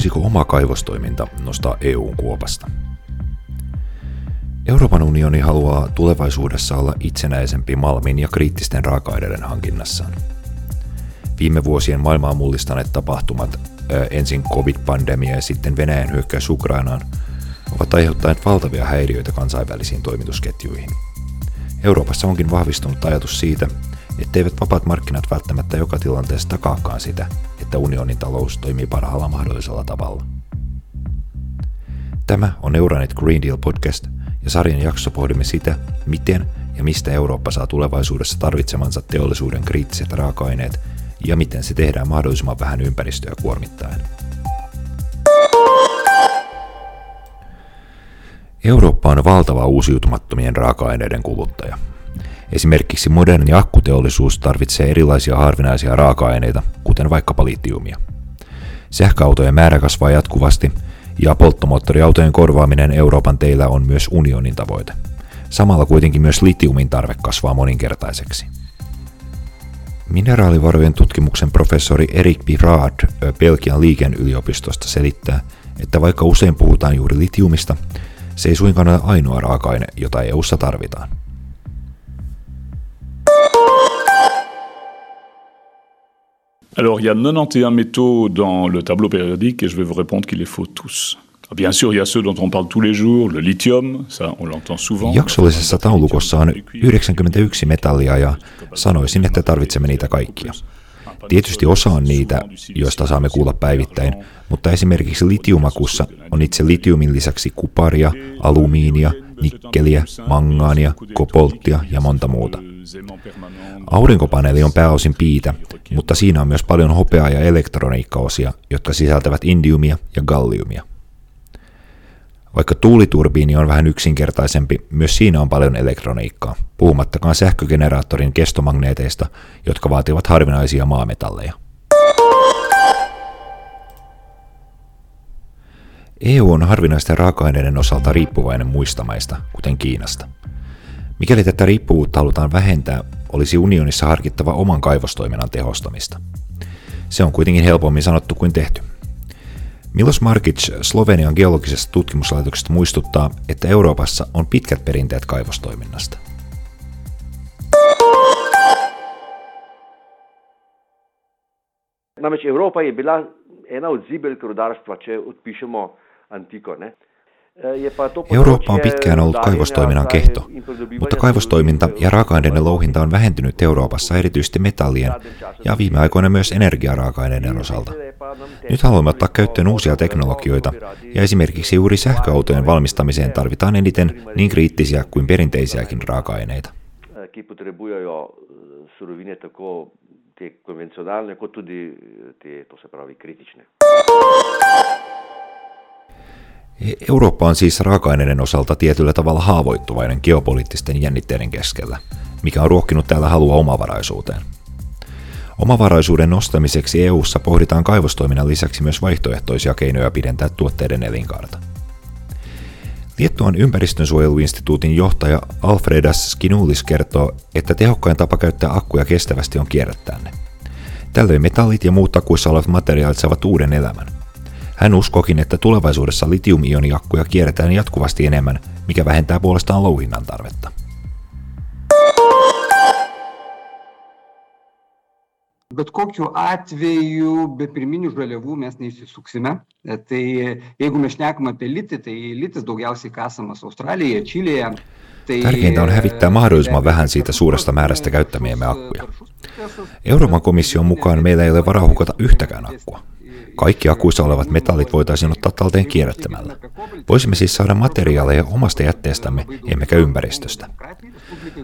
Voisiko oma kaivostoiminta nostaa EUn kuopasta? Euroopan unioni haluaa tulevaisuudessa olla itsenäisempi malmin ja kriittisten raaka-aineiden hankinnassaan. Viime vuosien maailmaa mullistaneet tapahtumat, ensin covid-pandemia ja sitten Venäjän hyökkäys Ukrainaan, ovat aiheuttaneet valtavia häiriöitä kansainvälisiin toimitusketjuihin. Euroopassa onkin vahvistunut ajatus siitä, etteivät vapaat markkinat välttämättä joka tilanteessa takaakaan sitä, että unionin talous toimii parhaalla mahdollisella tavalla. Tämä on Euronet Green Deal podcast ja sarjan jakso pohdimme sitä, miten ja mistä Eurooppa saa tulevaisuudessa tarvitsemansa teollisuuden kriittiset raaka-aineet ja miten se tehdään mahdollisimman vähän ympäristöä kuormittaen. Eurooppa on valtava uusiutumattomien raaka-aineiden kuluttaja – Esimerkiksi moderni akkuteollisuus tarvitsee erilaisia harvinaisia raaka-aineita, kuten vaikkapa litiumia. Sähköautojen määrä kasvaa jatkuvasti, ja polttomoottoriautojen korvaaminen Euroopan teillä on myös unionin tavoite. Samalla kuitenkin myös litiumin tarve kasvaa moninkertaiseksi. Mineraalivarojen tutkimuksen professori Erik Birard Belgian liiken yliopistosta selittää, että vaikka usein puhutaan juuri litiumista, se ei suinkaan ole ainoa raaka-aine, jota EU:ssa tarvitaan. Alors, il y a 91 métaux dans le tableau périodique et je vais vous répondre qu'il les faut tous. Bien sûr, il y a ceux dont on parle tous les jours, le lithium, ça on l'entend souvent. Jaksollisessa taulukossa on 91 metallia ja sanoisin, että tarvitsemme niitä kaikkia. Tietysti osa on niitä, joista saamme kuulla päivittäin, mutta esimerkiksi litiumakussa on itse litiumin lisäksi kuparia, alumiinia, nikkeliä, mangaania, kopolttia ja monta muuta. Aurinkopaneeli on pääosin piitä, mutta siinä on myös paljon hopeaa ja elektroniikkaosia, jotka sisältävät indiumia ja galliumia. Vaikka tuuliturbiini on vähän yksinkertaisempi, myös siinä on paljon elektroniikkaa, puhumattakaan sähkögeneraattorin kestomagneeteista, jotka vaativat harvinaisia maametalleja. EU on harvinaisten raaka-aineiden osalta riippuvainen muista maista, kuten Kiinasta. Mikäli tätä riippuvuutta halutaan vähentää, olisi unionissa harkittava oman kaivostoiminnan tehostamista. Se on kuitenkin helpommin sanottu kuin tehty. Milos Markic Slovenian geologisesta tutkimuslaitoksesta muistuttaa, että Euroopassa on pitkät perinteet kaivostoiminnasta. Namreč Evropa je bila ena od zibelk rudarstva, če odpišemo antiko. Ne? Eurooppa on pitkään ollut kaivostoiminnan kehto, mutta kaivostoiminta ja raaka-aineiden louhinta on vähentynyt Euroopassa erityisesti metallien ja viime aikoina myös energiaraaka-aineiden osalta. Nyt haluamme ottaa käyttöön uusia teknologioita ja esimerkiksi juuri sähköautojen valmistamiseen tarvitaan eniten niin kriittisiä kuin perinteisiäkin raaka-aineita. te konvencionalne kot tudi te, to se pravi, kritične. Eurooppa on siis raaka-aineiden osalta tietyllä tavalla haavoittuvainen geopoliittisten jännitteiden keskellä, mikä on ruokkinut täällä halua omavaraisuuteen. Omavaraisuuden nostamiseksi EU:ssa pohditaan kaivostoiminnan lisäksi myös vaihtoehtoisia keinoja pidentää tuotteiden elinkaarta. Liettuan ympäristönsuojeluinstituutin johtaja Alfredas Skinulis kertoo, että tehokkain tapa käyttää akkuja kestävästi on kierrättää ne. Tällöin metallit ja muut akuissa olevat materiaalit saavat uuden elämän – hän uskokin, että tulevaisuudessa litium-ioniakkuja kierretään jatkuvasti enemmän, mikä vähentää puolestaan louhinnan tarvetta. Bet kokiu atveju be pirminių žaliavų mes neįsisuksime. Tai jeigu mes šnekame apie litį, tai litis daugiausiai kasamas Australijoje, Čilėje. Tärkeintä on hävittää mahdollisimman vähän siitä suuresta määrästä käyttämiemme akkuja. Euroopan komission mukaan meillä ei ole varaa hukata yhtäkään akkua. Kaikki akuissa olevat metallit voitaisiin ottaa talteen kierrättämällä. Voisimme siis saada materiaaleja omasta jätteestämme, emmekä ympäristöstä.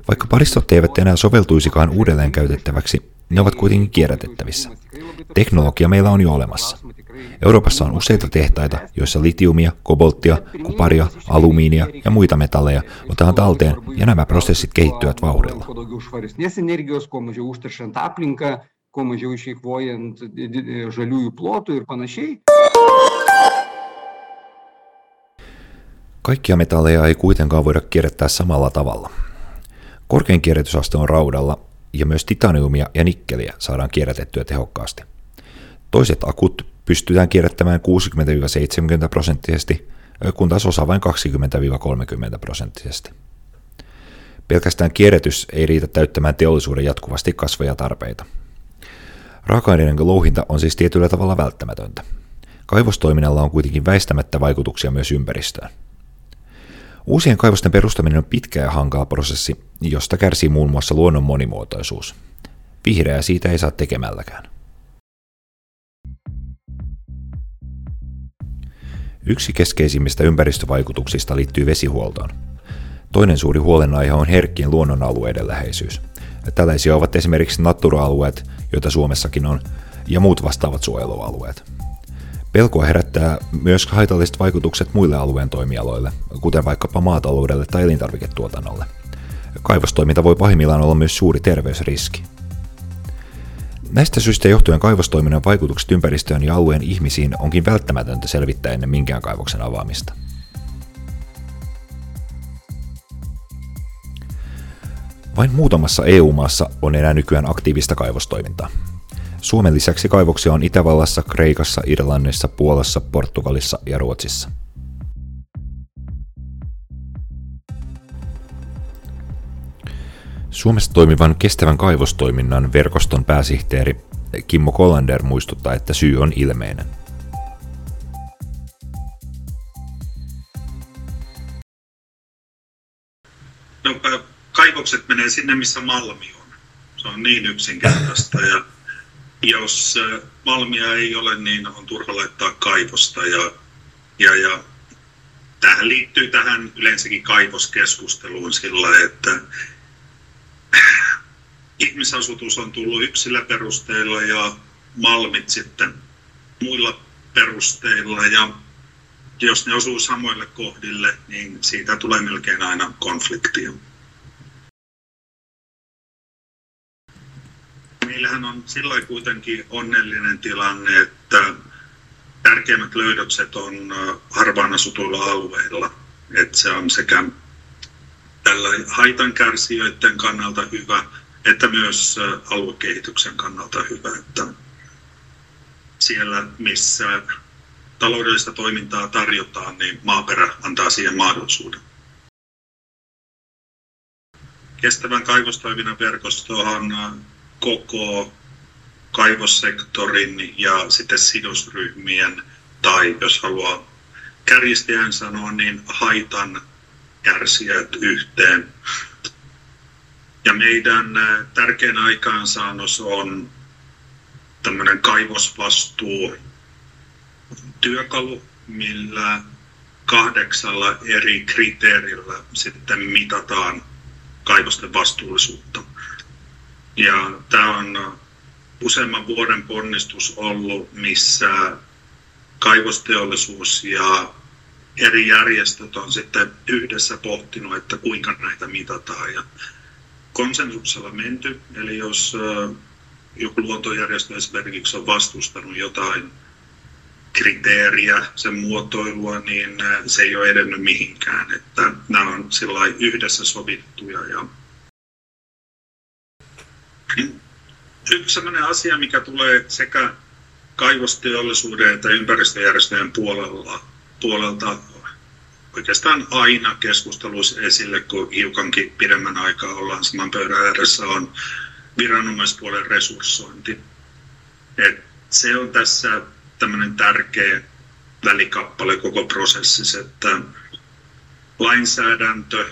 Vaikka paristot eivät enää soveltuisikaan uudelleen käytettäväksi, ne ovat kuitenkin kierrätettävissä. Teknologia meillä on jo olemassa. Euroopassa on useita tehtaita, joissa litiumia, kobolttia, kuparia, alumiinia ja muita metalleja otetaan talteen ja nämä prosessit kehittyvät vauhdilla kuo mažiau išeikvojant žaliųjų plotų ir panašiai. Kaikkia metalleja ei kuitenkaan voida kierrättää samalla tavalla. Korkein kierrätysaste on raudalla ja myös titaniumia ja nikkeliä saadaan kierrätettyä tehokkaasti. Toiset akut, pystytään kierrättämään 60-70 prosenttisesti, kun taas osa vain 20-30 prosenttisesti. Pelkästään kierrätys ei riitä täyttämään teollisuuden jatkuvasti kasvavia tarpeita. Raaka-aineiden louhinta on siis tietyllä tavalla välttämätöntä. Kaivostoiminnalla on kuitenkin väistämättä vaikutuksia myös ympäristöön. Uusien kaivosten perustaminen on pitkä ja hankala prosessi, josta kärsii muun muassa luonnon monimuotoisuus. Vihreää siitä ei saa tekemälläkään. Yksi keskeisimmistä ympäristövaikutuksista liittyy vesihuoltoon. Toinen suuri huolenaihe on herkkien luonnonalueiden läheisyys. Tällaisia ovat esimerkiksi natura-alueet, joita Suomessakin on, ja muut vastaavat suojelualueet. Pelkoa herättää myös haitalliset vaikutukset muille alueen toimialoille, kuten vaikkapa maataloudelle tai elintarviketuotannolle. Kaivostoiminta voi pahimmillaan olla myös suuri terveysriski. Näistä syistä johtuen kaivostoiminnan vaikutukset ympäristöön ja alueen ihmisiin onkin välttämätöntä selvittää ennen minkään kaivoksen avaamista. Vain muutamassa EU-maassa on enää nykyään aktiivista kaivostoimintaa. Suomen lisäksi kaivoksia on Itävallassa, Kreikassa, Irlannissa, Puolassa, Portugalissa ja Ruotsissa. Suomessa toimivan kestävän kaivostoiminnan verkoston pääsihteeri Kimmo Kolander muistuttaa, että syy on ilmeinen. Kaivokset menee sinne, missä malmi on. Se on niin yksinkertaista. Ja jos malmia ei ole, niin on turha laittaa kaivosta. Ja, ja, ja tähän liittyy tähän yleensäkin kaivoskeskusteluun sillä, että ihmisasutus on tullut yksillä perusteilla ja malmit sitten muilla perusteilla. Ja jos ne osuu samoille kohdille, niin siitä tulee melkein aina konfliktia. Meillähän on sillä kuitenkin onnellinen tilanne, että tärkeimmät löydökset on harvaan asutuilla alueilla. Että se on sekä tällä haitan kärsijöiden kannalta hyvä, että myös aluekehityksen kannalta hyvä. Että siellä, missä taloudellista toimintaa tarjotaan, niin maaperä antaa siihen mahdollisuuden. Kestävän kaivostoiminnan verkostohan koko kaivossektorin ja sitten sidosryhmien, tai jos haluaa kärjistäjän sanoa, niin haitan kärsijät yhteen. Ja meidän tärkein aikaansaannos on tämmöinen kaivosvastuu työkalu, millä kahdeksalla eri kriteerillä sitten mitataan kaivosten vastuullisuutta. Ja tämä on useamman vuoden ponnistus ollut, missä kaivosteollisuus ja eri järjestöt on sitten yhdessä pohtinut, että kuinka näitä mitataan. Ja konsensuksella menty, eli jos joku luontojärjestö esimerkiksi on vastustanut jotain kriteeriä, sen muotoilua, niin se ei ole edennyt mihinkään. Että nämä on yhdessä sovittuja ja Yksi sellainen asia, mikä tulee sekä kaivosteollisuuden että ympäristöjärjestöjen puolella, puolelta oikeastaan aina keskusteluissa esille, kun hiukankin pidemmän aikaa ollaan saman pöydän ääressä, on viranomaispuolen resurssointi. Et se on tässä tämmöinen tärkeä välikappale koko prosessissa, että lainsäädäntö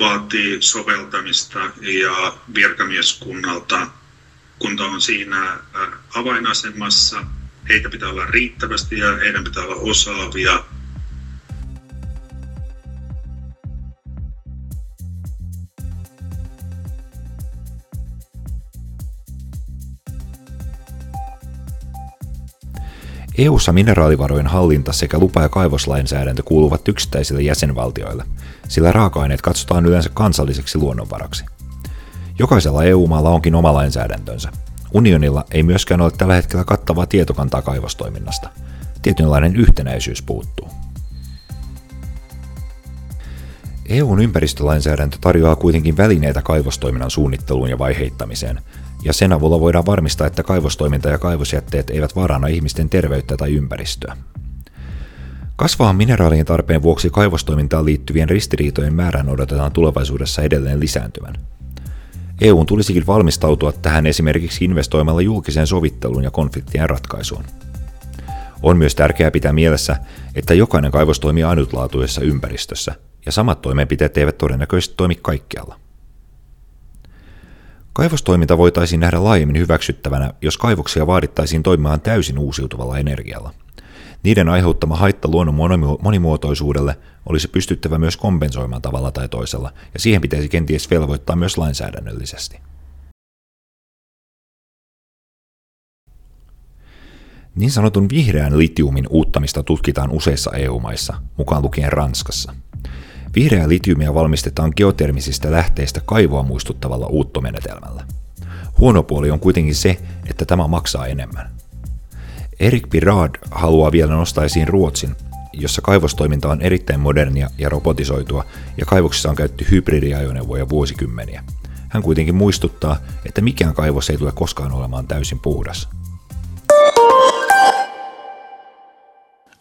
vaatii soveltamista ja virkamieskunnalta, kunta on siinä äh, avainasemassa, heitä pitää olla riittävästi ja heidän pitää olla osaavia. EU-ssa mineraalivarojen hallinta sekä lupa- ja kaivoslainsäädäntö kuuluvat yksittäisille jäsenvaltioille, sillä raaka-aineet katsotaan yleensä kansalliseksi luonnonvaraksi. Jokaisella EU-maalla onkin oma lainsäädäntönsä. Unionilla ei myöskään ole tällä hetkellä kattavaa tietokantaa kaivostoiminnasta. Tietynlainen yhtenäisyys puuttuu. EUn ympäristölainsäädäntö tarjoaa kuitenkin välineitä kaivostoiminnan suunnitteluun ja vaiheittamiseen, ja sen avulla voidaan varmistaa, että kaivostoiminta ja kaivosjätteet eivät vaarana ihmisten terveyttä tai ympäristöä. Kasvavan mineraalien tarpeen vuoksi kaivostoimintaan liittyvien ristiriitojen määrän odotetaan tulevaisuudessa edelleen lisääntyvän. EUn tulisikin valmistautua tähän esimerkiksi investoimalla julkiseen sovitteluun ja konfliktien ratkaisuun. On myös tärkeää pitää mielessä, että jokainen kaivos toimii ainutlaatuisessa ympäristössä, ja samat toimenpiteet eivät todennäköisesti toimi kaikkialla. Kaivostoiminta voitaisiin nähdä laajemmin hyväksyttävänä, jos kaivoksia vaadittaisiin toimimaan täysin uusiutuvalla energialla. Niiden aiheuttama haitta luonnon monimuotoisuudelle olisi pystyttävä myös kompensoimaan tavalla tai toisella, ja siihen pitäisi kenties velvoittaa myös lainsäädännöllisesti. Niin sanotun vihreän litiumin uuttamista tutkitaan useissa EU-maissa, mukaan lukien Ranskassa. Vihreää litiumia valmistetaan geotermisistä lähteistä kaivoa muistuttavalla uuttomenetelmällä. Huono puoli on kuitenkin se, että tämä maksaa enemmän. Erik Pirad haluaa vielä nostaa esiin Ruotsin, jossa kaivostoiminta on erittäin modernia ja robotisoitua ja kaivoksissa on käytetty hybridiajoneuvoja vuosikymmeniä. Hän kuitenkin muistuttaa, että mikään kaivos ei tule koskaan olemaan täysin puhdas.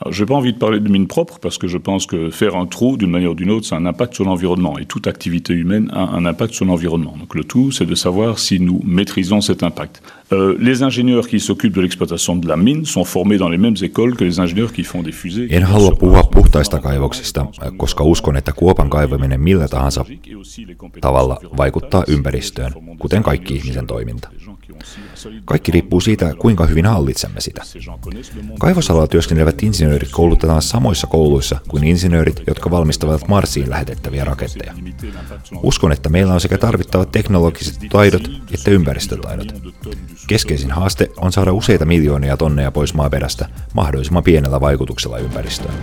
Je n'ai pas envie de parler de mine propre parce que je pense que faire un trou d'une manière ou d'une autre, ça a un impact sur l'environnement et toute activité humaine a un impact sur l'environnement. Donc le tout, c'est de savoir si nous maîtrisons cet impact. Euh, les ingénieurs qui s'occupent de l'exploitation de la mine sont formés dans les mêmes écoles que les ingénieurs qui font des fusées. En halua puhua puhtaista kaivoksista, koska uskon, että kuopan kaivaminen millä tahansa tavalla vaikuttaa ympäristöön, kuten kaikki ihmisen toiminta. Kaikki riippuu siitä, kuinka hyvin hallitsemme sitä. Kaivosalalla työskentelevät insinöörit koulutetaan samoissa kouluissa kuin insinöörit, jotka valmistavat Marsiin lähetettäviä raketteja. Uskon, että meillä on sekä tarvittavat teknologiset taidot että ympäristötaidot. Keskeisin haaste on saada useita miljoonia tonneja pois maaperästä mahdollisimman pienellä vaikutuksella ympäristöön.